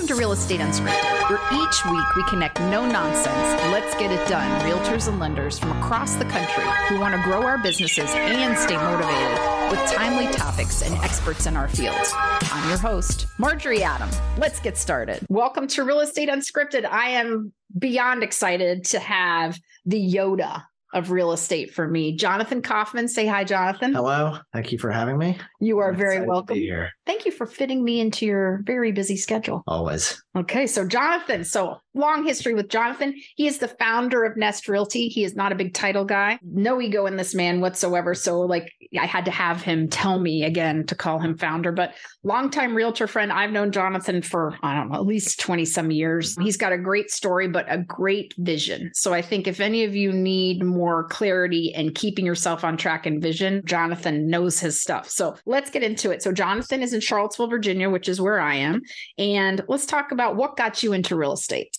Welcome to Real Estate Unscripted, where each week we connect no nonsense, let's get it done realtors and lenders from across the country who want to grow our businesses and stay motivated with timely topics and experts in our fields. I'm your host, Marjorie Adam. Let's get started. Welcome to Real Estate Unscripted. I am beyond excited to have the Yoda of real estate for me. Jonathan Kauffmann, say hi, Jonathan. Hello. Thank you for having me. You are I'm very welcome. here. Thank you for fitting me into your very busy schedule. Always. Okay, so Jonathan, so long history with Jonathan. He is the founder of Nest Realty. He is not a big title guy, no ego in this man whatsoever. So, like, I had to have him tell me again to call him founder, but longtime realtor friend. I've known Jonathan for, I don't know, at least 20 some years. He's got a great story, but a great vision. So, I think if any of you need more clarity and keeping yourself on track and vision, Jonathan knows his stuff. So, let's get into it. So, Jonathan is in Charlottesville, Virginia, which is where I am. And let's talk about what got you into real estate.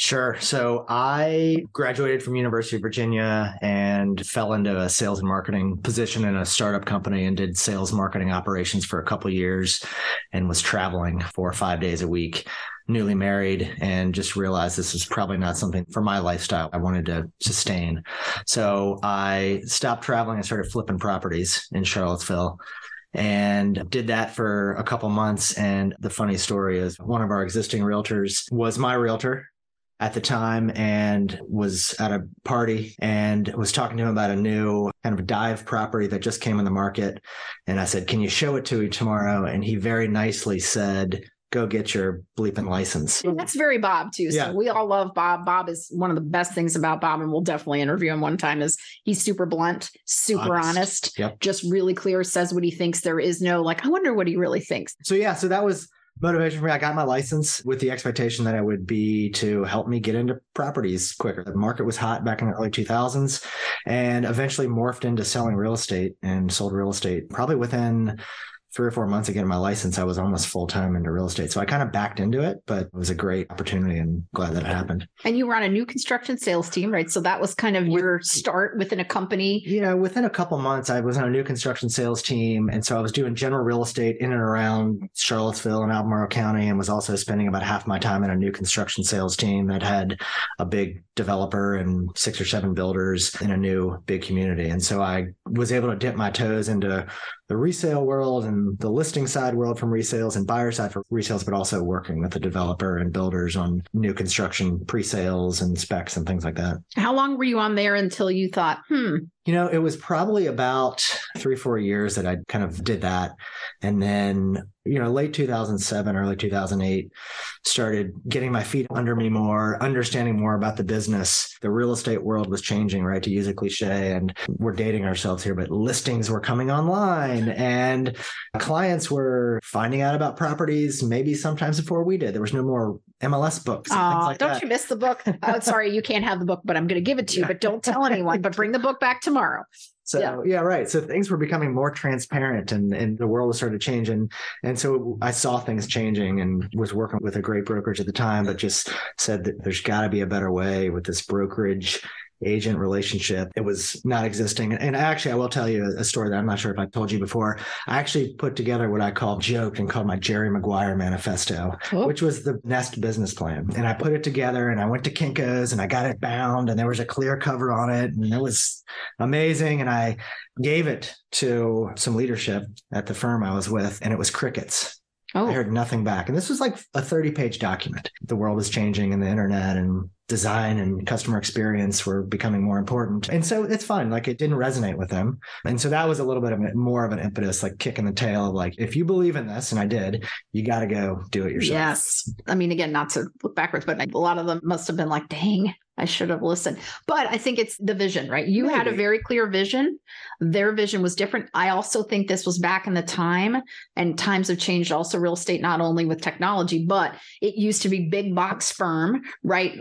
Sure. So I graduated from University of Virginia and fell into a sales and marketing position in a startup company and did sales marketing operations for a couple years and was traveling four or five days a week newly married and just realized this was probably not something for my lifestyle I wanted to sustain. So I stopped traveling and started flipping properties in Charlottesville and did that for a couple months. And the funny story is one of our existing realtors was my realtor at the time and was at a party and was talking to him about a new kind of dive property that just came in the market. And I said, Can you show it to me tomorrow? And he very nicely said, Go get your bleeping license. That's very Bob too. So Yeah. we all love Bob. Bob is one of the best things about Bob, and we'll definitely interview him one time. Is he's super blunt, super Honest. honest, Yep. just really clear, says what he thinks. There is no like, I wonder what he really thinks. So yeah, so that was motivation for me. I got my license with the expectation that it would be to help me get into properties quicker. The market was hot back in the early 2000s and eventually morphed into selling real estate and sold real estate probably within three or four months getting my license. I was almost full time into real estate. So I kind of backed into it, but it was a great opportunity and glad that it happened. And you were on a new construction sales team, right? So that was kind of your start within a company. You know, within a couple months, I was on a new construction sales team. And so I was doing general real estate in and around Charlottesville and Albemarle County, and was also spending about half my time in a new construction sales team that had a big developer and six or seven builders in a new big community. And so I was able to dip my toes into the resale world and the listing side world from resales and buyer side for resales, but also working with the developer and builders on new construction pre-sales and specs and things like that. How long were you on there until you thought, hmm, You know, it was probably about three, four years that I kind of did that. And then, you know, late 2007, early 2008, started getting my feet under me more, understanding more about the business. The real estate world was changing, right? To use a cliche, and we're dating ourselves here, but listings were coming online and clients were finding out about properties maybe sometimes before we did. There was no more MLS books. Oh, like don't that. you miss the book? oh, sorry, you can't have the book, but I'm going to give it to you. Yeah. But don't tell anyone. But bring the book back tomorrow. So Yeah. yeah. right. So things were becoming more transparent and, and the world was starting to change. And and so I saw things changing and was working with a great brokerage at the time, but just said that there's gotta be a better way with this brokerage agent relationship. It was not existing. And actually I will tell you a story that I'm not sure if I told you before. I actually put together what I call joked and called my Jerry Maguire manifesto which was the Nest business plan. And I put it together and I went to Kinko's and I got it bound and there was a clear cover on it and it was amazing. And I gave it to some leadership at the firm I was with and it was crickets. Oh. I Oh, heard nothing back. And this was like a 30 page document. The world is changing and the internet and design and customer experience were becoming more important. And so it's fine. Like it didn't resonate with them. And so that was a little bit of a, more of an impetus, like kicking the tail of like, if you believe in this, and I did, you got to go do it yourself. yes. I mean, again, not to look backwards, but a lot of them must have been like, dang, I should have listened. But I think it's the vision, right? You had a very clear vision. Their vision was different. I also think this was back in the time, and times have changed also real estate, not only with technology, but it used to be big box firm, right?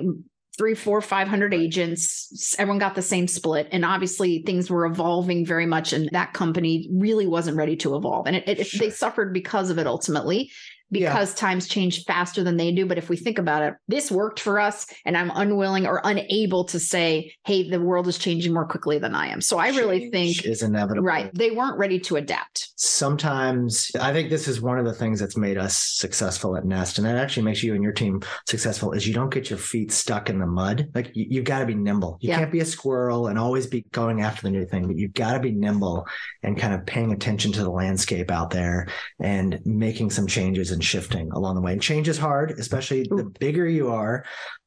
Three, four, five hundred agents. Everyone got the same split. And obviously things were evolving very much. And that company really wasn't ready to evolve. And it, it, Sure. they suffered because of it ultimately because yeah. times change faster than they do. But if we think about it, this worked for us, and I'm unwilling or unable to say, hey, the world is changing more quickly than I am. So I really think is inevitable. Right. They weren't ready to adapt. Sometimes I think this is one of the things that's made us successful at Nest, and that actually makes you and your team successful is you don't get your feet stuck in the mud. Like you, you got to be nimble. You yeah. can't be a squirrel and always be going after the new thing, but you've got to be nimble and kind of paying attention to the landscape out there and making some changes and shifting along the way. And change is hard, especially Ooh. the bigger you are,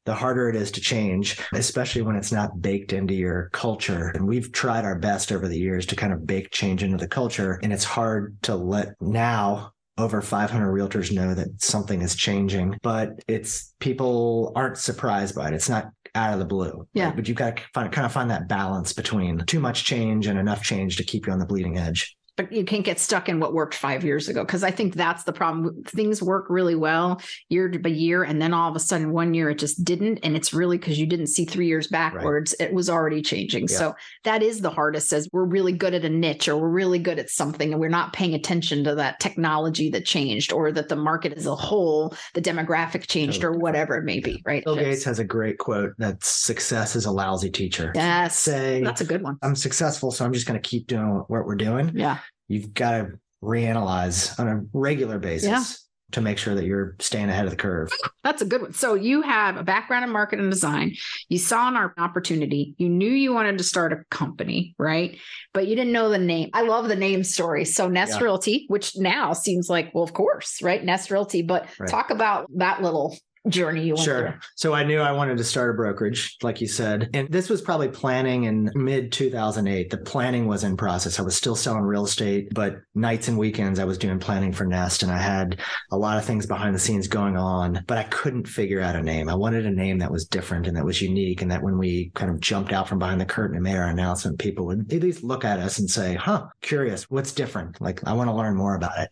the harder it is to change, especially when it's not baked into your culture. And we've tried our best over the years to kind of bake change into the culture. And it's hard to let now over 500 realtors know that something is changing, but it's people aren't surprised by it. It's not out of the blue. Yeah. Right? But you've got to find, kind of find that balance between too much change and enough change to keep you on the bleeding edge but you can't get stuck in what worked five years ago because I think that's the problem. Things work really well year to year, and then all of a sudden one year it just didn't, and it's really because you didn't see three years backwards. Right. It was already changing. Yeah. So that is the hardest. As we're really good at a niche, or we're really good at something, and we're not paying attention to that technology that changed, or that the market as a whole, the demographic changed, totally. or whatever it may be. Right. Bill Gates has a great quote that success is a lousy teacher. Yes, say that's a good one. I'm successful, so I'm just going to keep doing what we're doing. Yeah you've got to reanalyze on a regular basis. Yeah. To make sure that you're staying ahead of the curve. That's a good one. So, you have a background in marketing and design. You saw an opportunity. You knew you wanted to start a company, right? But you didn't know the name. I love the name story. So, Nest yeah. Realty, which now seems like, well, of course, right? Nest Realty. But right. talk about that little journey you went sure. through? So I knew I wanted to start a brokerage, like you said. And this was probably planning in mid 2008. The planning was in process. I was still selling real estate, but nights and weekends I was doing planning for Nest and I had a lot of things behind the scenes going on, but I couldn't figure out a name. I wanted a name that was different and that was unique and that when we kind of jumped out from behind the curtain and made our announcement, people would at least look at us and say, huh, curious, what's different? Like I want to learn more about it.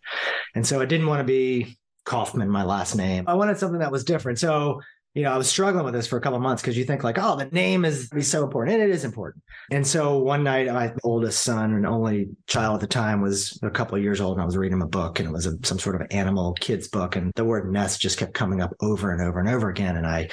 And so I didn't want to be Kauffmann, my last name. I wanted something that was different. So, you know, I was struggling with this for a couple months because you think like, oh, the name is be so important. And it is important. And so one night, my oldest son and only child at the time was a couple of years old, and I was reading him a book, and it was a, some sort of animal kids book, and the word nest just kept coming up over and over and over again. And I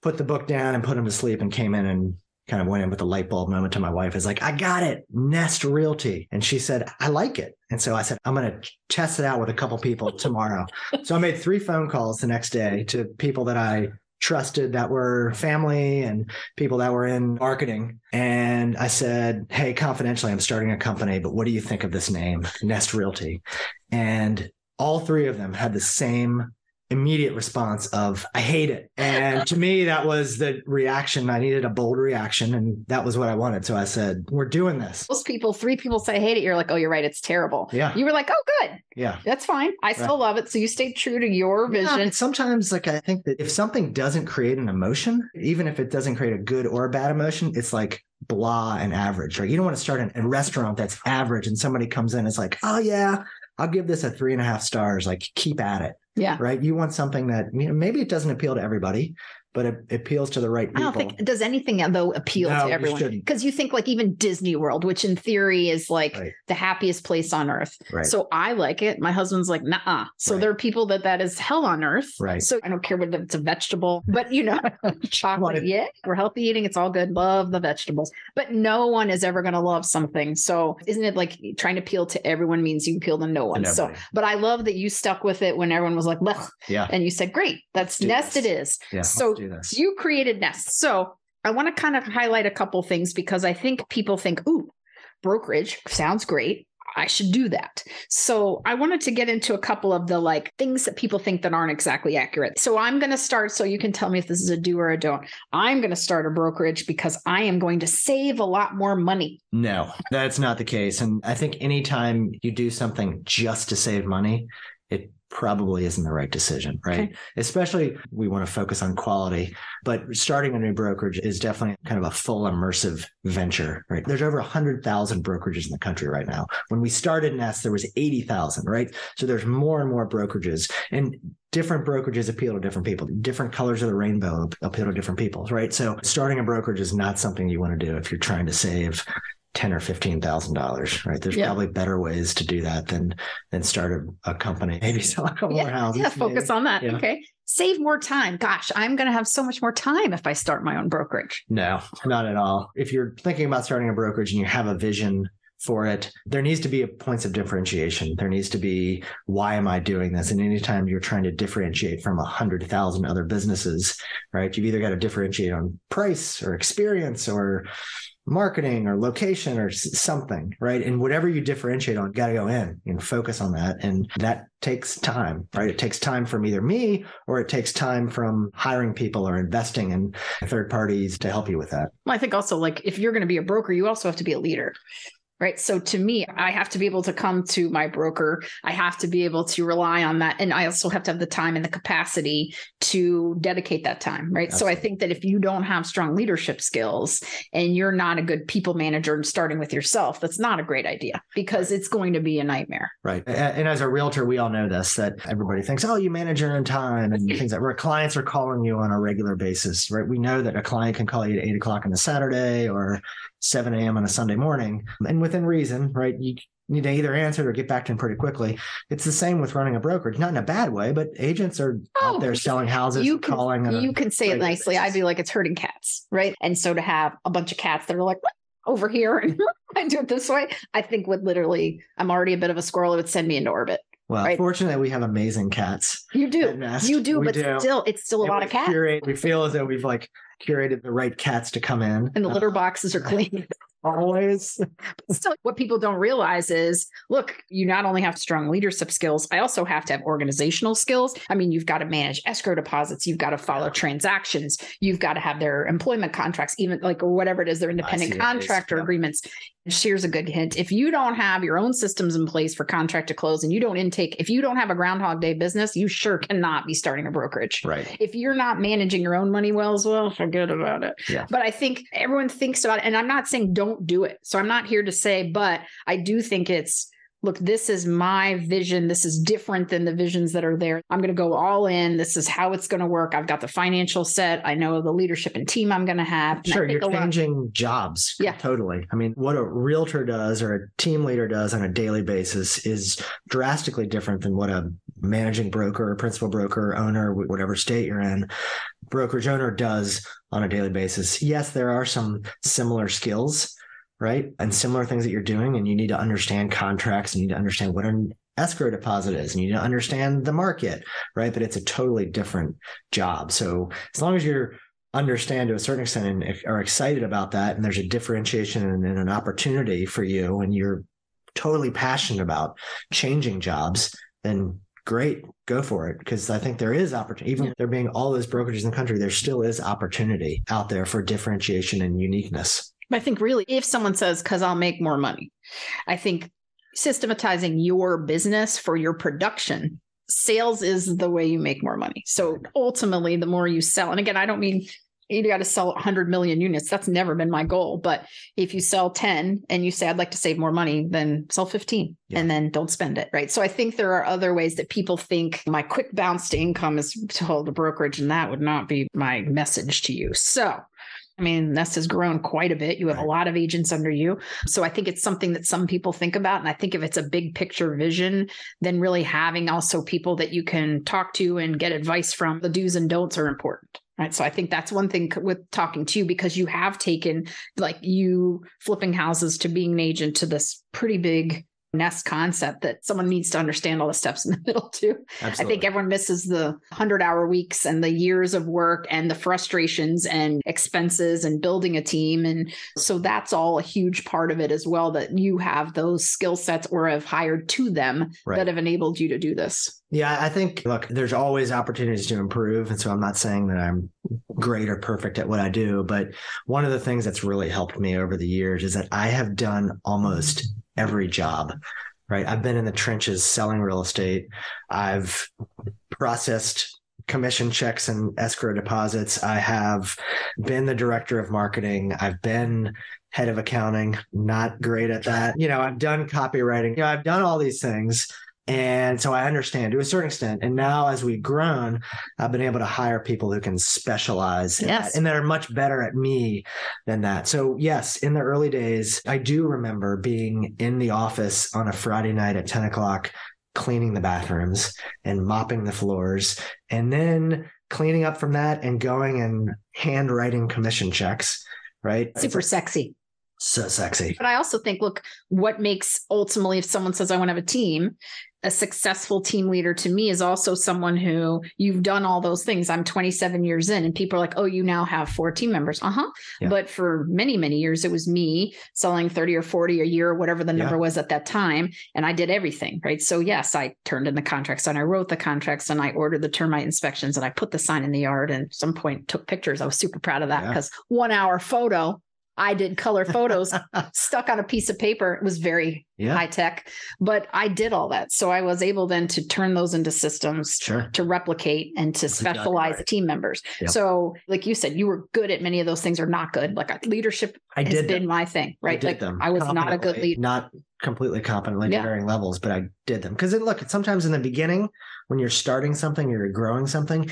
put the book down and put him to sleep and came in and kind of went in with a light bulb moment to my wife is like, I got it, Nest Realty. And she said, I like it. And so I said, I'm going to test it out with a couple people tomorrow. so I made three phone calls the next day to people that I trusted that were family and people that were in marketing. And I said, Hey, confidentially, I'm starting a company, but what do you think of this name, Nest Realty? And all three of them had the same immediate response of i hate it. And to me that was the reaction. I needed a bold reaction and that was what i wanted. So i said we're doing this. Most people three people say hate it. You're like oh you're right. It's terrible. Yeah. You were like oh good. Yeah. That's fine. I still right. love it. So you stayed true to your vision. yeah, sometimes like i think that if something doesn't create an emotion even if it doesn't create a good or a bad emotion it's like blah and average. Right you don't want to start an, a restaurant that's average and somebody comes in and is like oh yeah I'll give this a three and a half stars. Like keep at it. Yeah. Right. You want something that you know, maybe it doesn't appeal to everybody, but it, appeals to the right people. I don't think does anything uh, though appeal no, to everyone because you think like even Disney World, which in theory is like right. the happiest place on earth. Right. So I like it. My husband's like, nah. So right. there are people that that is hell on earth. Right. So I don't care whether it's a vegetable, but you know, chocolate. yeah, we're healthy eating. It's all good. Love the vegetables, but no one is ever going to love something. So isn't it like trying to appeal to everyone means you appeal to no one? To so, but I love that you stuck with it when everyone was like, well yeah, and you said, great, that's nest. It is. Yeah. So you created Nest. So I want to kind of highlight a couple things because I think people think, ooh, brokerage sounds great. I should do that. So I wanted to get into a couple of the like things that people think that aren't exactly accurate. So I'm going to start so you can tell me if this is a do or a don't. I'm going to start a brokerage because I am going to save a lot more money. No, that's not the case. And I think anytime you do something just to save money, it probably isn't the right decision, right? Okay. Especially we want to focus on quality, but starting a new brokerage is definitely kind of a full immersive venture, right? There's over 100,000 brokerages in the country right now. When we started Nest, there was 80,000, right? So there's more and more brokerages and different brokerages appeal to different people. Different colors of the rainbow appeal to different people, right? So starting a brokerage is not something you want to do if you're trying to save ten or fifteen thousand dollars, right? There's Yeah. probably better ways to do that than than start a, a company, maybe sell a couple more houses. Yeah, focus on that. Yeah. Okay. Save more time. Gosh, I'm going to have so much more time if I start my own brokerage. No, not at all. If you're thinking about starting a brokerage and you have a vision for it, there needs to be a points of differentiation. There needs to be why am I doing this? And anytime you're trying to differentiate from a hundred thousand other businesses, right? You've either got to differentiate on price or experience or marketing or location or something, right? And whatever you differentiate on, got to go in and focus on that. And that takes time, right? It takes time from either me or it takes time from hiring people or investing in third parties to help you with that. I think also like if you're going to be a broker, you also have to be a leader. Right. So to me, I have to be able to come to my broker. I have to be able to rely on that. And I also have to have the time and the capacity to dedicate that time. Right. So I think that if you don't have strong leadership skills and you're not a good people manager and starting with yourself, that's not a great idea because it's going to be a nightmare. Right. And as a realtor, we all know this that everybody thinks, oh, you manage your own time and things that where clients are calling you on a regular basis, right? We know that a client can call you at eight o'clock on a Saturday or 7 a.m. on a Sunday morning. And within reason, right? You need to either answer it or get back to them pretty quickly. It's the same with running a brokerage, not in a bad way, but agents are Oh, out there oh, selling houses, you can, calling. you can say it nicely. Basis. feel like it's hurting cats, right? And so to have a bunch of cats that are like "What? over here and I do it this way, I think would literally. I'm already a bit of a squirrel. It would send me into orbit. well, right. fortunately, we have amazing cats. You do, you do, We but still, it's still a And lot of cats. Curate, we feel as though we've like curated the right cats to come in. and the litter uh, boxes are clean. Always. Still, what people don't realize is look, you not only have strong leadership skills, I also have to have organizational skills. I mean, you've got to manage escrow deposits, you've got to follow transactions, you've got to have their employment contracts, even like whatever it is, their independent contractor yeah. agreements. Here's a good hint. If you don't have your own systems in place for contract to close and you don't intake, if you don't have a groundhog day business, you sure cannot be starting a brokerage Right. if you're not managing your own money well as well, forget about it. Yeah. But I think everyone thinks about it. And I'm not saying don't do it. So I'm not here to say, but I do think it's look, this is my vision. This is different than the visions that are there. I'm going to go all in. This is how it's going to work. I've got the financial set. I know the leadership and team I'm going to have. Sure, you're a lot- changing jobs. Yeah. Totally. I mean, what a realtor does or a team leader does on a daily basis is drastically different than what a managing broker or principal broker, owner, whatever state you're in, brokerage owner does on a daily basis. Yes, there are some similar skills, right? And similar things that you're doing. And you need to understand contracts and you need to understand what an escrow deposit is and you need to understand the market, right? But it's a totally different job. So as long as you're understand to a certain extent and are excited about that and there's a differentiation and, and an opportunity for you and you're totally passionate about changing jobs then great go for it because i think there is opportunity even if there being all those brokerages in the country there still is opportunity out there for differentiation and uniqueness I think really, if someone says, because I'll make more money, I think systematizing your business for your production, sales is the way you make more money. So ultimately, the more you sell, and again, I don't mean you got to sell 100 million units. That's never been my goal. But if you sell 10 and you say, I'd like to save more money, then sell 15 Yeah. and then don't spend it. Right. So I think there are other ways that people think my quick bounce to income is to hold a brokerage, and that would not be my message to you. So I mean, Nest has grown quite a bit. You have a lot of agents under you. So I think it's something that some people think about. And I think if it's a big picture vision, then really having also people that you can talk to and get advice from, the do's and don'ts are important. Right. So I think that's one thing with talking to you because you have taken like you flipping houses to being an agent to this pretty big nest concept that someone needs to understand all the steps in the middle too. I think everyone misses the 100 hour weeks and the years of work and the frustrations and expenses and building a team. And so that's all a huge part of it as well that you have those skill sets or have hired to them Right. that have enabled you to do this. Yeah, I think, look, there's always opportunities to improve. And so I'm not saying that I'm great or perfect at what I do, but one of the things that's really helped me over the years is that I have done almost every job, right? I've been in the trenches selling real estate. I've processed commission checks and escrow deposits. I have been the director of marketing. I've been head of accounting, not great at that. You know, I've done copywriting. You know, I've done all these things And so I understand to a certain extent. And now as we've grown, I've been able to hire people who can specialize in Yes. that, and that are much better at me than that. So yes, in the early days, I do remember being in the office on a Friday night at 10 o'clock, cleaning the bathrooms and mopping the floors, and then cleaning up from that and going and handwriting commission checks. Right. Super sexy. so sexy. But I also think, look, what makes ultimately, if someone says, I want to have a team, a successful team leader to me is also someone who you've done all those things. I'm 27 years in, and people are like, oh, you now have four team members. Uh huh. Yeah. But for many, many years, it was me selling 30 or 40 a year or whatever the number Yeah. was at that time. And I did everything. Right. So, yes, I turned in the contracts and I wrote the contracts and I ordered the termite inspections and I put the sign in the yard and at some point took pictures. I was super proud of that Yeah. because one hour photo. I did color photos stuck on a piece of paper. It was very Yeah. high tech, but I did all that. So I was able then to turn those into systems Sure. to replicate and to specialize right. team members. Yep. So, like you said, you were good at many of those things or not good. Like uh, leadership I has did been them. my thing, I right? did like them I was not a good leader. Not completely competently Yeah. varying levels, but I did them. Because look, sometimes in the beginning, when you're starting something or you're growing something,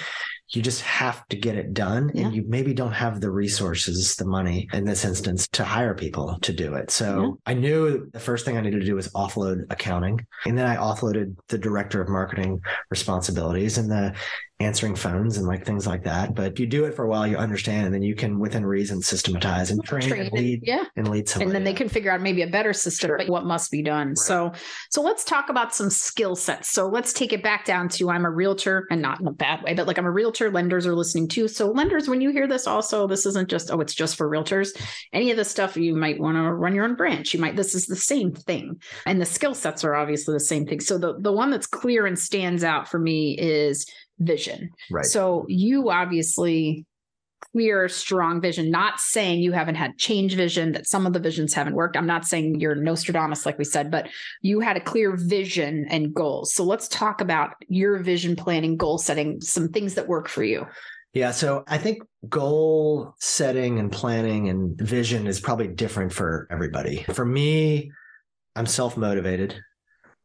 you just have to get it done. Yeah. And you maybe don't have the resources, the money in this instance to hire people to do it. So Yeah. I knew the first thing I needed to do was offload accounting. And then I offloaded the director of marketing responsibilities and the answering phones and like things like that. But you do it for a while, you understand, and then you can within reason systematize and train, Train and and- lead yeah. and lead somebody. And then they can figure out maybe a better system, Sure. but what must be done. So, so let's talk about some skill sets. So let's take it back down to I'm a realtor and not in a bad way, but like I'm a realtor. Lenders are listening too. So lenders, when you hear this, also this isn't just oh, it's just for realtors. Any of the stuff you might want to run your own branch. You might. This is the same thing, and the skill sets are obviously the same thing. So the the one that's clear and stands out for me is vision. right. So you obviously clear, strong vision, not saying you haven't had change vision, that some of the visions haven't worked. I'm not saying you're Nostradamus, like we said, but you had a clear vision and goals. So let's talk about your vision planning, goal setting, some things that work for you. Yeah. So I think goal setting and planning and vision is probably different for everybody. For me, I'm self motivated,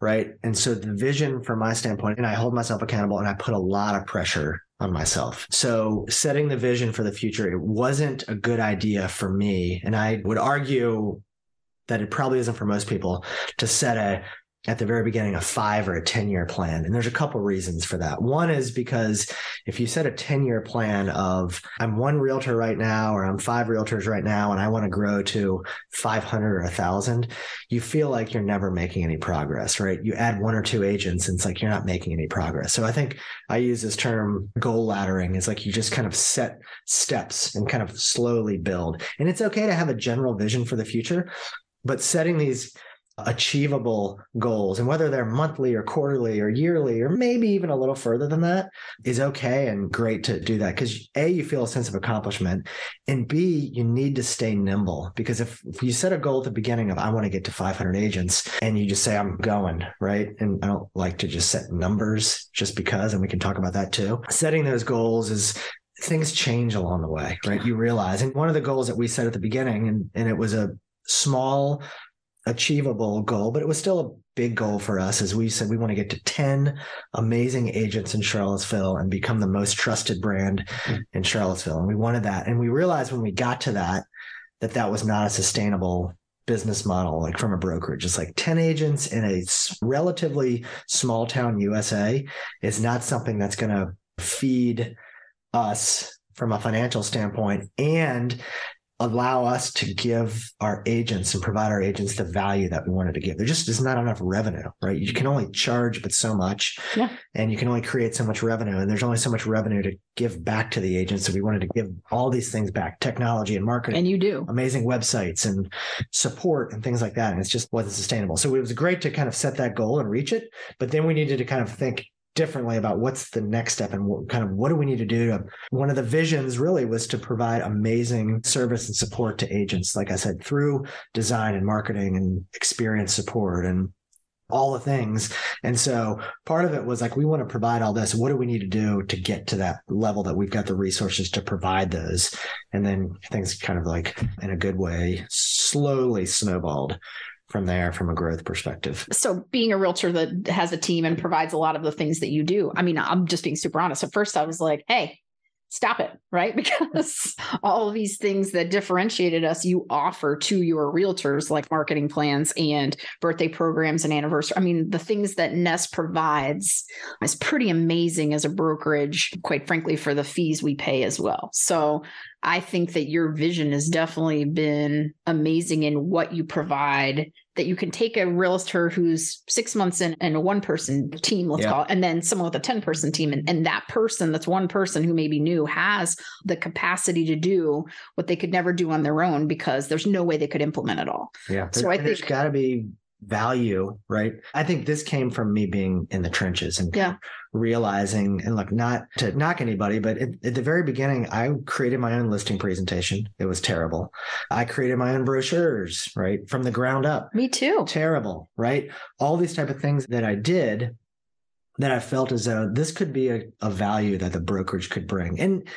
right? And so the vision from my standpoint, and I hold myself accountable and I put a lot of pressure on myself. So setting the vision for the future, it wasn't a good idea for me. And I would argue that it probably isn't for most people to set a at the very beginning a five or a 10 year plan. And there's a couple reasons for that. One is because if you set a 10 year plan of I'm one realtor right now, or I'm five realtors right now, and I want to grow to 500 or a thousand, you feel like you're never making any progress, right? You add one or two agents and it's like you're not making any progress. So I think I use this term goal laddering. It's like you just kind of set steps and kind of slowly build. And it's okay to have a general vision for the future, but setting these achievable goals and whether they're monthly or quarterly or yearly or maybe even a little further than that is okay and great to do that. Because a you feel a sense of accomplishment and b you need to stay nimble. Because if, if you set a goal at the beginning of i want to get to 500 agents and you just say i'm going right? And i don't like to just set numbers just because and we can talk about that too. Setting those goals is things change along the way right? You realize and one of the goals that we set at the beginning and, and it was a small achievable goal, but it was still a big goal for us. As we said, we want to get to 10 amazing agents in Charlottesville and become the most trusted brand mm. in Charlottesville. And we wanted that. And we realized when we got to that, that that was not a sustainable business model, like from a brokerage. It's like 10 agents in a relatively small town USA is not something that's going to feed us from a financial standpoint and allow us to give our agents and provide our agents the value that we wanted to give. There just is not enough revenue, right? You can only charge but so much. Yeah. And you can only create so much revenue. And there's only so much revenue to give back to the agents. So we wanted to give all these things back, technology and marketing And you do. amazing websites and support and things like that. And it just wasn't sustainable. So it was great to kind of set that goal and reach it. But then we needed to kind of think differently about what's the next step and what kind of what do we need to do to one of the visions really was to provide amazing service and support to agents like i said through design and marketing and experience support and all the things. And so part of it was like we want to provide all this. What do we need to do to get to that level that we've got the resources to provide those? And then things kind of like in a good way slowly snowballed from there from a growth perspective. So, being a realtor that has a team and provides a lot of the things that you do, I mean, I'm just being super honest. At first, I was like, hey, stop it, right? Because all of these things that differentiated us, you offer to your realtors, like marketing plans and birthday programs and anniversary. I mean, the things that Nest provides is pretty amazing as a brokerage, quite frankly, for the fees we pay as well. So I think that your vision has definitely been amazing in what you provide. That you can take a realtor who's six months in and a one person team, let's yeah. call it, and then someone with a 10 person team. And, and that person, that's one person who maybe new, has the capacity to do what they could never do on their own because there's no way they could implement it all. Yeah. So I think there's got to be value, right? I think this came from me being in the trenches and yeah. realizing, and look, not to knock anybody, but at, at, the very beginning, I created my own listing presentation. It was terrible. I created my own brochures, right? From the ground up. Me too. Terrible, right? All these type of things that I did that I felt as though this could be a, a value that the brokerage could bring. And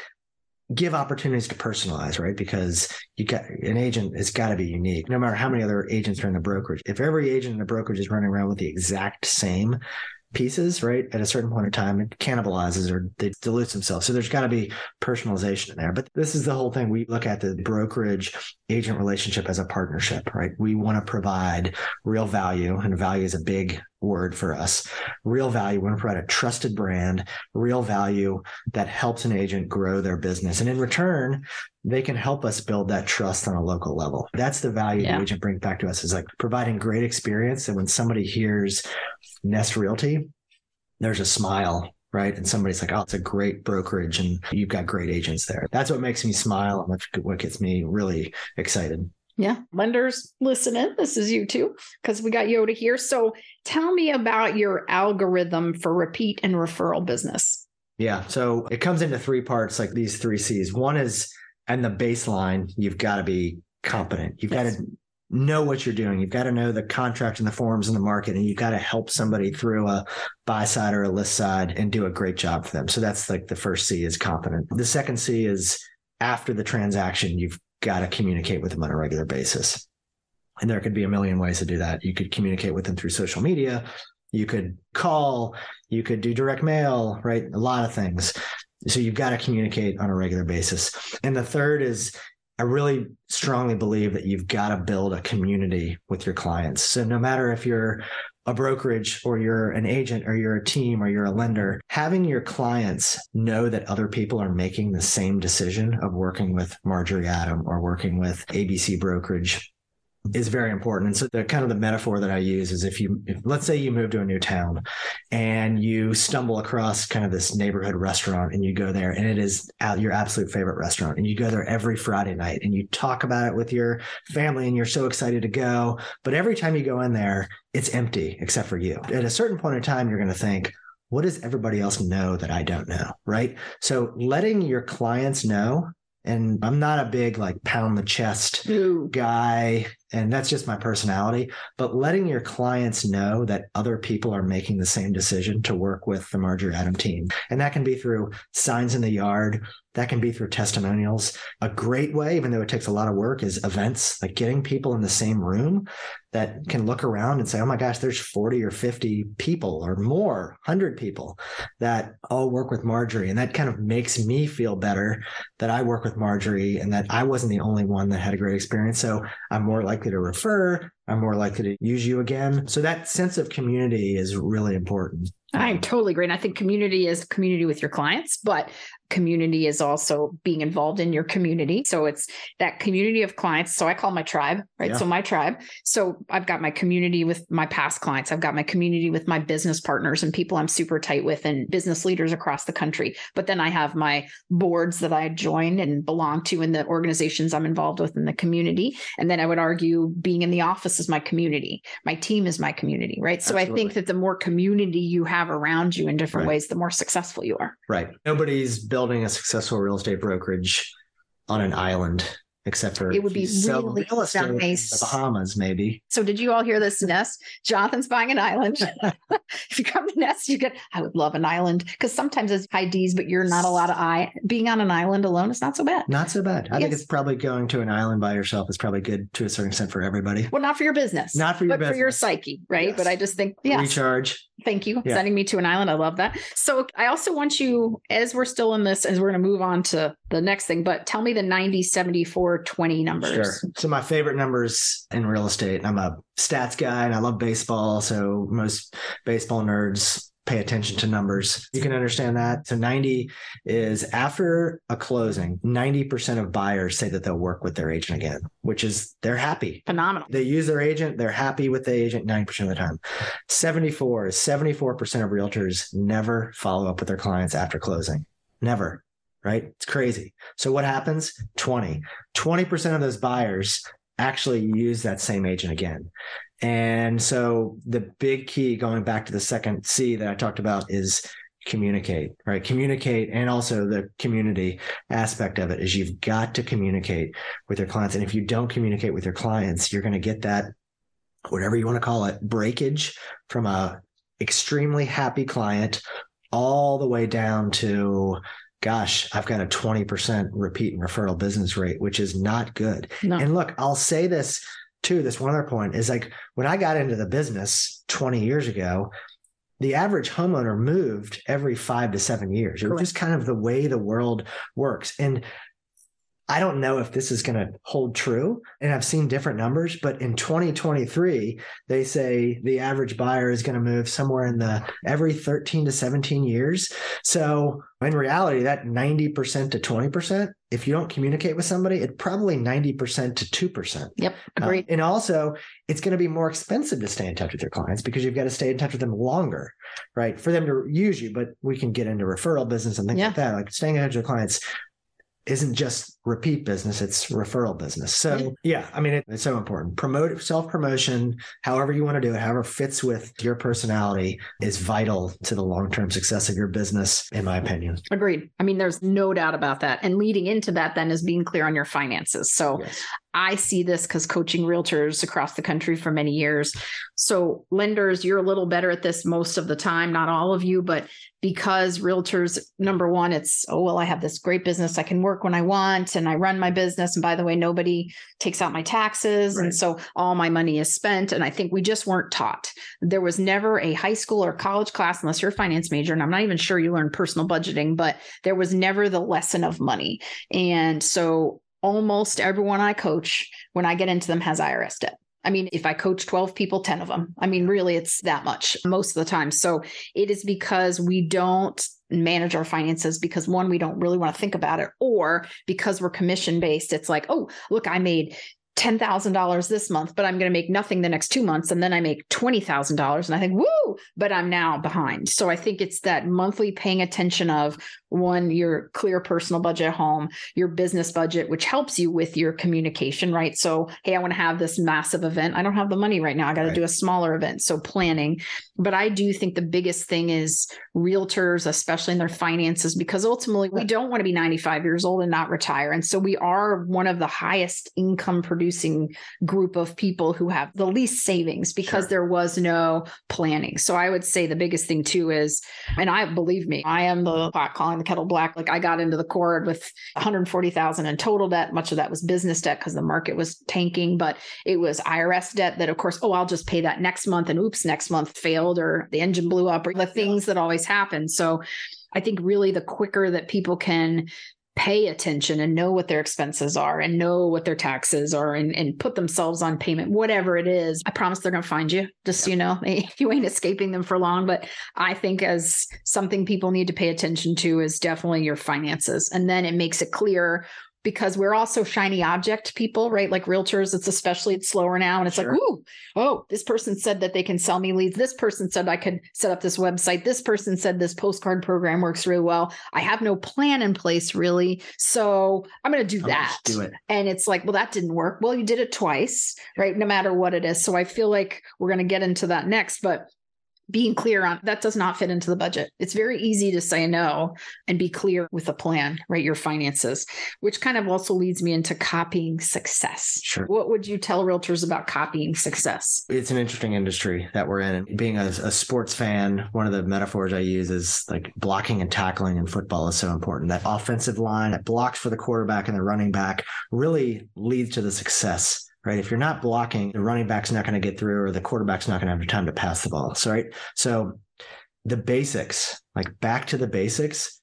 give opportunities to personalize, right? Because you got an agent has got to be unique, no matter how many other agents are in the brokerage. If every agent in the brokerage is running around with the exact same pieces, right? At a certain point in time, it cannibalizes or they dilutes themselves. So there's got to be personalization in there. But this is the whole thing. We look at the brokerage agent relationship as a partnership, right? We want to provide real value, and value is a big word for us. Real value. We want to provide a trusted brand, real value that helps an agent grow their business. And in return, they can help us build that trust on a local level. That's the value yeah. the agent brings back to us is like providing great experience. And when somebody hears Nest Realty, there's a smile right? And somebody's like, oh, it's a great brokerage and you've got great agents there. That's what makes me smile and what gets me really excited. Yeah. Lenders, listen in This is you too, because we got Yoda here. So tell me about your algorithm for repeat and referral business. Yeah. So it comes into three parts, like these three C's. One is, and the baseline, you've got to be competent. You've yes. got to know what you're doing. You've got to know the contract and the forms in the market, and you've got to help somebody through a buy side or a list side and do a great job for them. So that's like the first C is competent. The second C is after the transaction, you've got to communicate with them on a regular basis. And there could be a million ways to do that. You could communicate with them through social media. You could call, you could do direct mail, right? A lot of things. So you've got to communicate on a regular basis. And the third is I really strongly believe that you've got to build a community with your clients. So no matter if you're a brokerage or you're an agent or you're a team or you're a lender, having your clients know that other people are making the same decision of working with Marjorie Adam or working with ABC brokerage is very important. And so the kind of the metaphor that I use is if you, if, let's say you move to a new town and you stumble across kind of this neighborhood restaurant and you go there and it is your absolute favorite restaurant and you go there every Friday night and you talk about it with your family and you're so excited to go. But every time you go in there, it's empty except for you. At a certain point in time, you're going to think, what does everybody else know that I don't know? Right. So letting your clients know and I'm not a big like pound the chest Ooh. guy and that's just my personality but letting your clients know that other people are making the same decision to work with the marjorie adam team. And that can be through signs in the yard. That can be through testimonials. A great way even though it takes a lot of work is events like getting people in the same room that can look around and say oh my gosh there's 40 or 50 people or more 100 people that all work with marjorie. And that kind of makes me feel better that i work with marjorie and that i wasn't the only one that had a great experience. So i'm more likely likely to refer. I'm more likely to use you again. So that sense of community is really important. I totally agree. And I think community is community with your clients, but community is also being involved in your community. So it's that community of clients. So I call my tribe, right? Yeah. So my tribe. So I've got my community with my past clients. I've got my community with my business partners and people I'm super tight with and business leaders across the country. But then I have my boards that I join and belong to in the organizations I'm involved with in the community. And then I would argue being in the office is my community. My team is my community, right? So Absolutely. I think that the more community you have around you in different right. ways, the more successful you are. Right. Nobody's building a successful real estate brokerage on an island except for It would be really real estate in nice. the Bahamas, maybe. So did you all hear this, Nest? Jonathan's buying an island. if you come to Nest, you get. I would love an island because sometimes it's high D's, but you're not allowed to. I being on an island alone is not so bad. Not so bad. I think it's probably going to an island by yourself is probably good to a certain extent for everybody. Well, not for your business, Not for your but for your psyche, right? Yes. But I just think, yeah, Recharge. thank you Yeah. sending me to an island. I love that. So I also want you, as we're still in this, as we're going to move on to the next thing, but tell me the 90, 74, 20 numbers. Sure. So my favorite numbers in real estate. I'm a stats guy and I love baseball. So most baseball nerds pay attention to numbers. You can understand that. So 90 is after a closing, 90% of buyers say that they'll work with their agent again, which is they're happy. Phenomenal. They use their agent, they're happy with the agent 90% of the time. 74 is 74% of realtors never follow up with their clients after closing. Never, right? It's crazy. So what happens? 20. 20% of those buyers actually use that same agent again. And so the big key going back to the second C that I talked about is communicate, right? Communicate and also the community aspect of it is you've got to communicate with your clients. And if you don't communicate with your clients, you're going to get that, whatever you want to call it, breakage from a extremely happy client all the way down to gosh, I've got a 20% repeat and referral business rate, which is not good. No. And look, I'll say this too. This one other point is like when I got into the business 20 years ago, the average homeowner moved every five to seven years. It was Correct. just kind of the way the world works. And I don't know if this is going to hold true. And I've seen different numbers, but in 2023, they say the average buyer is going to move somewhere in the every 13 to 17 years. So in reality, that 90% to 20%, if you don't communicate with somebody, it's probably 90% to 2%. Yep. Uh, and also, it's going to be more expensive to stay in touch with your clients because you've got to stay in touch with them longer, right? For them to use you. But we can get into referral business and things Yeah. like that. Like staying in touch with clients isn't just repeat business, it's referral business. So, Yeah. yeah, I mean, it, it's so important. Promote self promotion, however you want to do it, however fits with your personality is vital to the long term success of your business, in my opinion. Agreed. I mean, there's no doubt about that. And leading into that, then, is being clear on your finances. So Yes. I see this because coaching realtors across the country for many years. So, lenders, you're a little better at this most of the time, not all of you, but because realtors, number one, it's, oh, well, I have this great business. I can work when I want and I run my business. And by the way, nobody takes out my taxes. Right. And so all my money is spent. And I think we just weren't taught. There was never a high school or college class, unless you're a finance major. And I'm not even sure you learned personal budgeting, but there was never the lesson of money. And so almost everyone I coach, when I get into them, has IRS debt. I mean, if I coach 12 people, 10 of them. I mean, really, it's that much most of the time. So it is because we don't manage our finances because one, we don't really want to think about it, or because we're commission based. It's like, oh, look, I made $10,000 this month, but I'm going to make nothing the next two months. And then I make $20,000. And I think, woo, but I'm now behind. So I think it's that monthly paying attention of one, your clear personal budget at home, your business budget, which helps you with your communication, right? So, hey, I want to have this massive event. I don't have the money right now. I got to Right. do a smaller event. So planning. But I do think the biggest thing is realtors, especially in their finances, because ultimately we don't want to be 95 years old and not retire. And so we are one of the highest income producing group of people who have the least savings because Sure. there was no planning. So I would say the biggest thing too is, and I believe me, I am the pot calling the kettle black. Like I got into the cord with 140,000 in total debt. Much of that was business debt because the market was tanking, but it was IRS debt that of course, oh, I'll just pay that next month and oops, next month failed or the engine blew up or the things that always happen. So I think really the quicker that people can pay attention and know what their expenses are and know what their taxes are and, and put themselves on payment, whatever it is, I promise they're going to find you. Just, you know, you ain't escaping them for long. But I think as something people need to pay attention to is definitely your finances. And then it makes it clear because we're also shiny object people, right? Like realtors, it's especially it's slower now. And it's Sure. like, ooh, oh, this person said that they can sell me leads. This person said I could set up this website. This person said this postcard program works really well. I have no plan in place really. So I'm going to do oh, I'll that. just do it. And it's like, well, that didn't work. Well, you did it twice, right? No matter what it is. So I feel like we're going to get into that next. But being clear on that does not fit into the budget. It's very easy to say no and be clear with a plan, right? Your finances, which kind of also leads me into copying success. Sure. What would you tell realtors about copying success? It's an interesting industry that we're in. Being a, a sports fan, one of the metaphors I use is like blocking and tackling in football is so important. That offensive line that blocks for the quarterback and the running back really leads to the success right? If you're not blocking, the running back's not going to get through or the quarterback's not going to have the time to pass the ball. So, right. So the basics, like back to the basics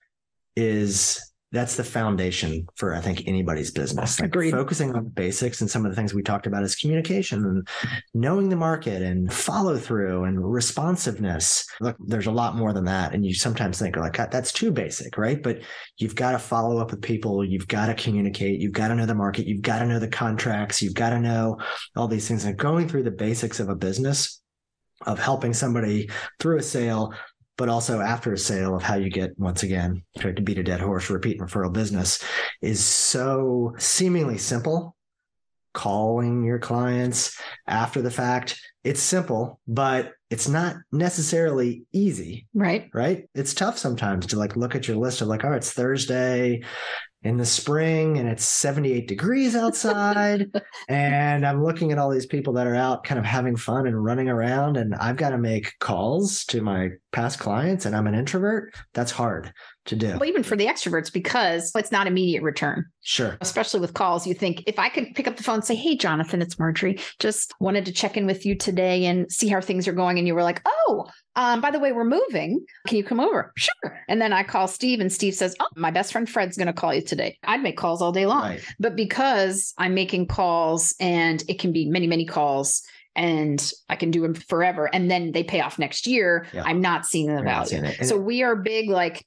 is that's the foundation for I think anybody's business. Like Agreed. Focusing on the basics and some of the things we talked about is communication and knowing the market and follow through and responsiveness. Look, there's a lot more than that, and you sometimes think like that's too basic, right? But you've got to follow up with people. You've got to communicate. You've got to know the market. You've got to know the contracts. You've got to know all these things. And going through the basics of a business of helping somebody through a sale but also after a sale of how you get once again to beat a dead horse repeat referral business is so seemingly simple calling your clients after the fact. It's simple but it's not necessarily easy right. right? It's tough sometimes to like look at your list of like oh it's thursday in the spring and it's 78 degrees outside. And i'm looking at all these people that are out kind of having fun and running around and i've got to make calls to my past clients and i'm an introvert. That's hard to do well even for the extroverts because it's not immediate return sure especially with calls you think if i could pick up the phone and say hey jonathan it's marjorie just wanted to check in with you today and see how things are going and you were like oh um, by the way, we're moving. Can you come over? Sure. And then I call Steve, and Steve says, Oh, my best friend Fred's going to call you today. I'd make calls all day long. Right. But because I'm making calls and it can be many, many calls and I can do them forever and then they pay off next year, yeah. I'm not seeing the value. So we are big, like,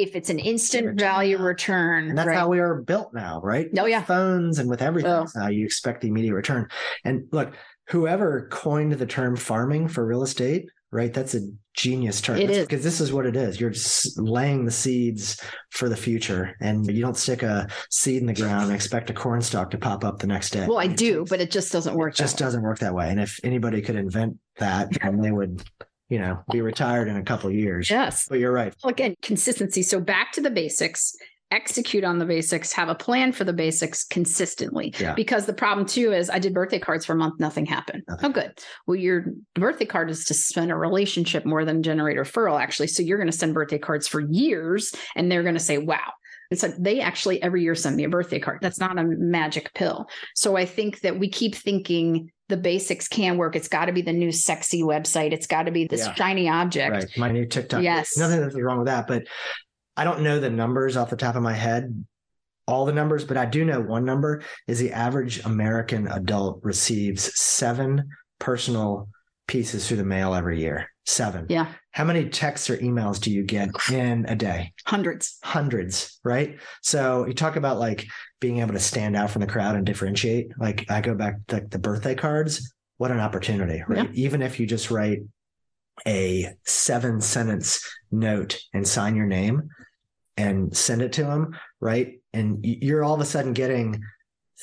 if it's an instant return. value return. And that's right? how we are built now, right? Oh, yeah. Phones and with everything oh. now, you expect the immediate return. And look, whoever coined the term farming for real estate right? That's a genius term. It That's is. because this is what it is. You're just laying the seeds for the future, and you don't stick a seed in the ground and expect a corn stalk to pop up the next day. Well, I do, but it just doesn't work. It just doesn't work that way. And if anybody could invent that, then they would. You know, be retired in a couple years. Yes. But you're right. Well, again, consistency. So back to the basics execute on the basics, have a plan for the basics consistently. Yeah. Because the problem too is I did birthday cards for a month, nothing happened. Nothing. Oh, good. Well, your birthday card is to spend a relationship more than generate referral, actually. So you're going to send birthday cards for years and they're going to say, wow. It's like they actually every year send me a birthday card. That's not a magic pill. So I think that we keep thinking the basics can work. It's got to be the new sexy website. It's got to be this yeah. shiny object. Right. My new TikTok. Yes. Nothing that's wrong with that. But I don't know the numbers off the top of my head, all the numbers, but I do know one number is the average American adult receives seven personal pieces through the mail every year. Seven. Yeah. How many texts or emails do you get in a day? Hundreds. Hundreds, right? So you talk about like being able to stand out from the crowd and differentiate. Like I go back to the birthday cards. What an opportunity, right? Yeah. Even if you just write a seven sentence note and sign your name, and send it to them, right? And you're all of a sudden getting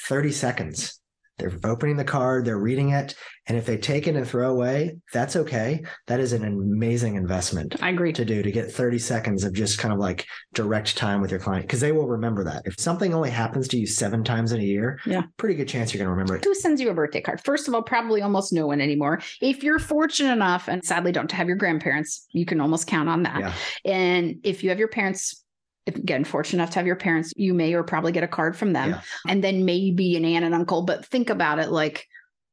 30 seconds. They're opening the card, they're reading it. And if they take it and throw away, that's okay. That is an amazing investment. I agree. To do to get 30 seconds of just kind of like direct time with your client because they will remember that. If something only happens to you seven times in a year, yeah, pretty good chance you're going to remember it. Who sends you a birthday card? First of all, probably almost no one anymore. If you're fortunate enough and sadly don't have your grandparents, you can almost count on that. Yeah. And if you have your parents if again fortunate enough to have your parents you may or probably get a card from them yeah. and then maybe an aunt and uncle but think about it like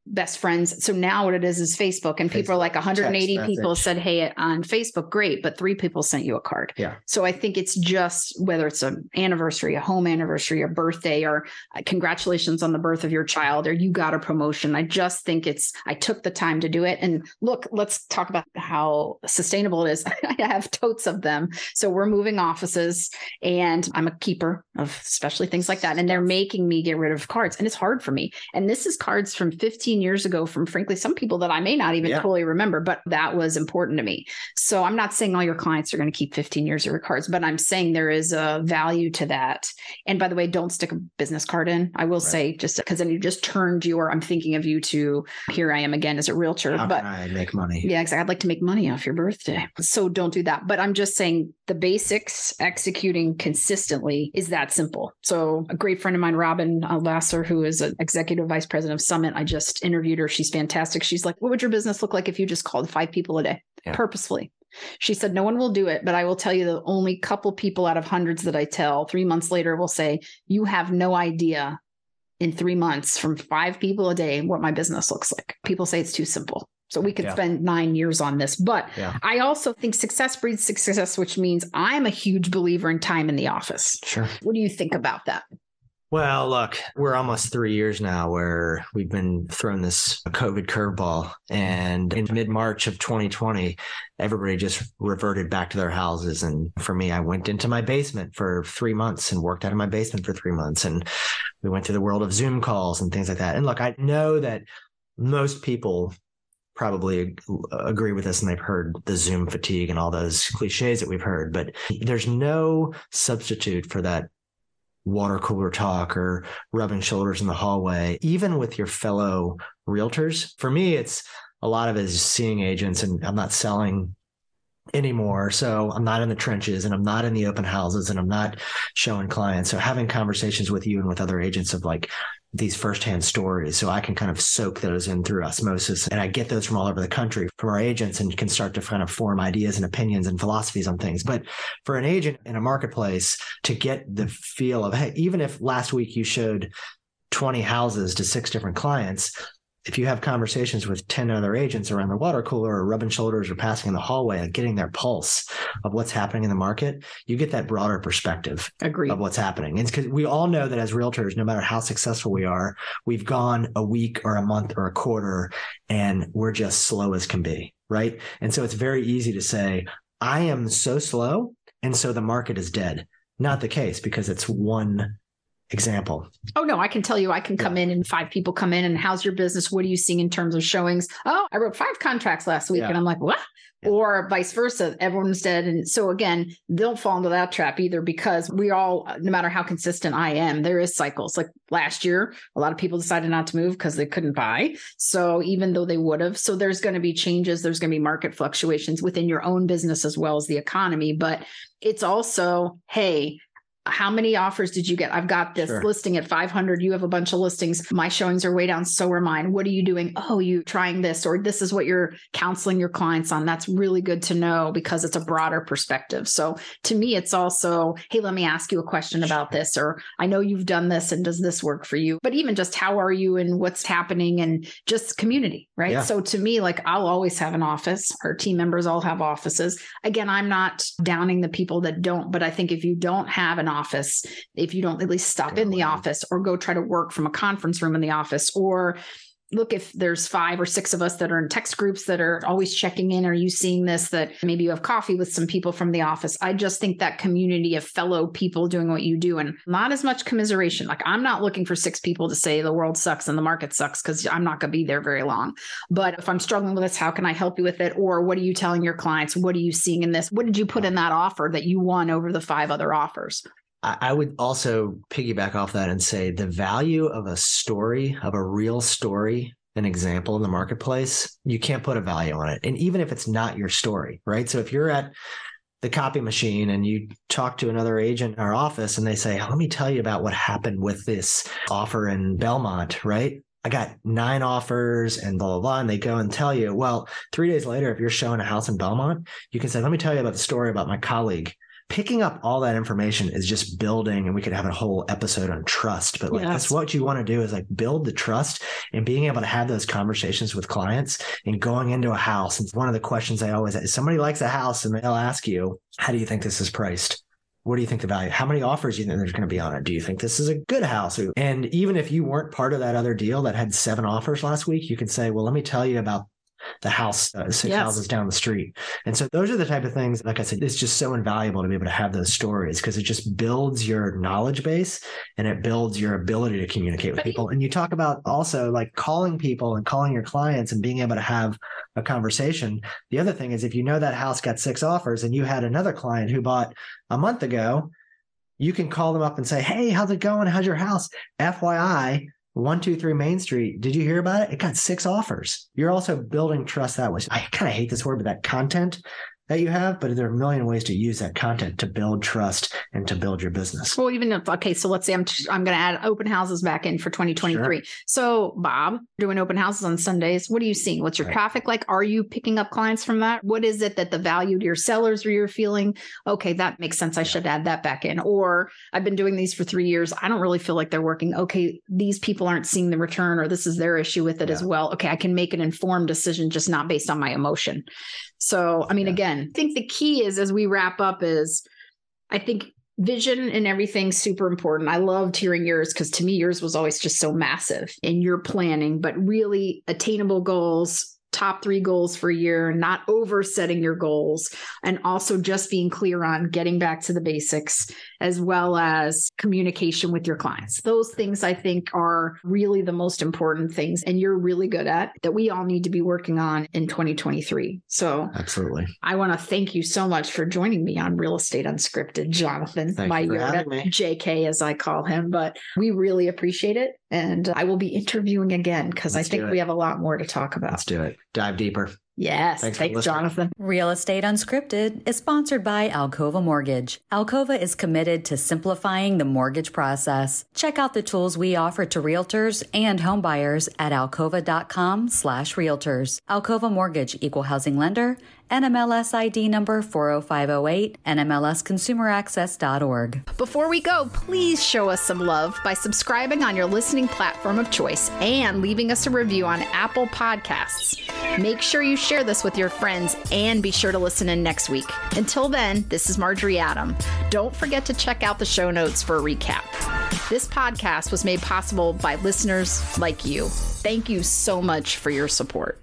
best friends. So now what it is is Facebook, and Facebook, people are like 180 people said, "Hey, on Facebook, great," but three people sent you a card. Yeah. So I think it's just whether it's an anniversary, a home anniversary, a birthday, or uh, congratulations on the birth of your child, or you got a promotion. I just think it's I took the time to do it. And look, let's talk about how sustainable it is. I have totes of them. So we're moving offices, and I'm a keeper of especially things like that, and they're making me get rid of cards, and it's hard for me. And this is cards from 15 15 years ago from frankly some people that I may not even Yeah. totally remember, but that was important to me. So I'm not saying all your clients are going to keep 15 years of your cards, but I'm saying there is a value to that. And by the way, don't stick a business card in. I will Right. say just because then you just turned your I'm thinking of you to here I am again as a realtor. How but I make money? yeah, exactly. I'd like to make money off your birthday. So don't do that. But I'm just saying the basics, executing consistently is that simple. So a great friend of mine, Robin uh, Lasser, who is an executive vice president of Summit, I just interviewed her. She's fantastic. She's like, what would your business look like if you just called five people a day Yeah. purposefully? She said, no one will do it, but I will tell you the only couple people out of hundreds that I tell three months later will say, you have no idea in three months from five people a day what my business looks like. People say it's too simple. So we could Yeah. spend nine years on this. But Yeah. I also think success breeds success, which means I'm a huge believer in time in the office. Sure. What do you think about that? Well, look, we're almost three years now where we've been thrown this COVID curveball. And in mid March of 2020, everybody just reverted back to their houses. And for me, I went into my basement for three months and worked out of my basement for three months. And we went through the world of Zoom calls and things like that. And look, I know that most people probably agree with us and they've heard the Zoom fatigue and all those cliches that we've heard, but there's no substitute for that water cooler talk or rubbing shoulders in the hallway, even with your fellow realtors. For me, it's a lot of it is seeing agents, and I'm not selling anymore. So I'm not in the trenches and I'm not in the open houses and I'm not showing clients. So having conversations with you and with other agents of like these firsthand stories. So I can kind of soak those in through osmosis. And I get those from all over the country from our agents and can start to kind of form ideas and opinions and philosophies on things. But for an agent in a marketplace to get the feel of, hey, even if last week you showed 20 houses to six different clients, if you have conversations with 10 other agents around the water cooler or rubbing shoulders or passing in the hallway and getting their pulse of what's happening in the market, you get that broader perspective Agreed. of what's happening. It's because we all know that as realtors, no matter how successful we are, we've gone a week or a month or a quarter and we're just slow as can be. Right. And so it's very easy to say, I am so slow. And so the market is dead. Not the case because it's one example. Oh no, I can tell you I can come in and five people come in and how's your business? What are you seeing in terms of showings? Oh, I wrote five contracts last week Yeah. and I'm like, what? Yeah. Or vice versa, everyone's dead. And so again, don't fall into that trap either because we all, no matter how consistent I am, there is cycles. Like last year, a lot of people decided not to move because they couldn't buy. So even though they would have, so there's going to be changes, there's going to be market fluctuations within your own business as well as the economy. But it's also, hey, how many offers did you get? I've got this Sure. listing at 500. You have a bunch of listings. My showings are way down. So are mine. What are you doing? Oh, you trying this, or this is what you're counseling your clients on. That's really good to know because it's a broader perspective. So to me, it's also, hey, let me ask you a question about this, or I know you've done this and does this work for you? But even just how are you and what's happening and just community, right? Yeah. So to me, like I'll always have an office. Our team members all have offices. Again, I'm not downing the people that don't, but I think if you don't have an office, if you don't at least stop in the office or go try to work from a conference room in the office or look if there's five or six of us that are in text groups that are always checking in are you seeing this? that maybe you have coffee with some people from the office. I just think that community of fellow people doing what you do and not as much commiseration. Like i'm not looking for six people to say the world sucks and the market sucks because i'm not going to be there very long. But if i'm struggling with this how can i help you with it? Or what are you telling your clients? What are you seeing in this? What did you put in that offer that you won over the five other offers I would also piggyback off that and say the value of a story, of a real story, an example in the marketplace, you can't put a value on it. And even if it's not your story, right? So if you're at the copy machine and you talk to another agent in our office and they say, let me tell you about what happened with this offer in Belmont, right? I got nine offers and blah, blah, blah. And they go and tell you, well, three days later, if you're showing a house in Belmont, you can say, let me tell you about the story about my colleague picking up all that information is just building and we could have a whole episode on trust but like Yes. that's what you want to do is like build the trust and being able to have those conversations with clients and going into a house. And one of the questions i always if somebody likes a house and they'll ask you how do you think this is priced? What do you think the value how many offers do you think there's going to be on it? Do you think this is a good house? And even if you weren't part of that other deal that had seven offers last week you can say well let me tell you about the house uh, six Yes. houses down the street. And so those are the type of things, like I said, it's just so invaluable to be able to have those stories because it just builds your knowledge base and it builds your ability to communicate with people. And you talk about also like calling people and calling your clients and being able to have a conversation. The other thing is if you know that house got six offers and you had another client who bought a month ago, you can call them up and say, Hey, how's it going? How's your house? FYI, 123 Main Street. Did you hear about it? It got six offers. You're also building trust that way. I kind of hate this word, but that content that you have, but there are a million ways to use that content to build trust and to build your business. Well, even if okay, so let's say I'm I'm going to add open houses back in for 2023. So, Bob, doing open houses on Sundays. What are you seeing? What's your Right. traffic like? Are you picking up clients from that? What is it that the value to your sellers or you're feeling? Okay, that makes sense. I should add that back in. Or I've been doing these for three years. I don't really feel like they're working. Okay, these people aren't seeing the return, or this is their issue with it as well. Okay, I can make an informed decision, just not based on my emotion. So, I mean, Yeah. again, I think the key is as we wrap up is I think vision and everything's super important. I loved hearing yours because to me, yours was always just so massive in your planning, but really attainable goals, top three goals for a year, not over setting your goals, and also just being clear on getting back to the basics as well as communication with your clients. Those things I think are really the most important things, and you're really good at that we all need to be working on in 2023. So Absolutely. I want to thank you so much for joining me on Real Estate Unscripted, Jonathan, Thank my Yoda. JK as I call him. But we really appreciate it. And I will be interviewing again because I think we have a lot more to talk about. Let's do it. Dive deeper. Yes. Thanks Thanks. Jonathan. Real Estate Unscripted is sponsored by Alcova Mortgage. Alcova is committed to simplifying the mortgage process. Check out the tools we offer to realtors and homebuyers at alcova.com slash realtors. Alcova Mortgage, equal housing lender, NMLS ID number 40508, NMLSconsumeraccess.org. Before we go, please show us some love by subscribing on your listening platform of choice and leaving us a review on Apple Podcasts. Make sure you share this with your friends and be sure to listen in next week. Until then, this is Marjorie Adam. Don't forget to check out the show notes for a recap. This podcast was made possible by listeners like you. Thank you so much for your support.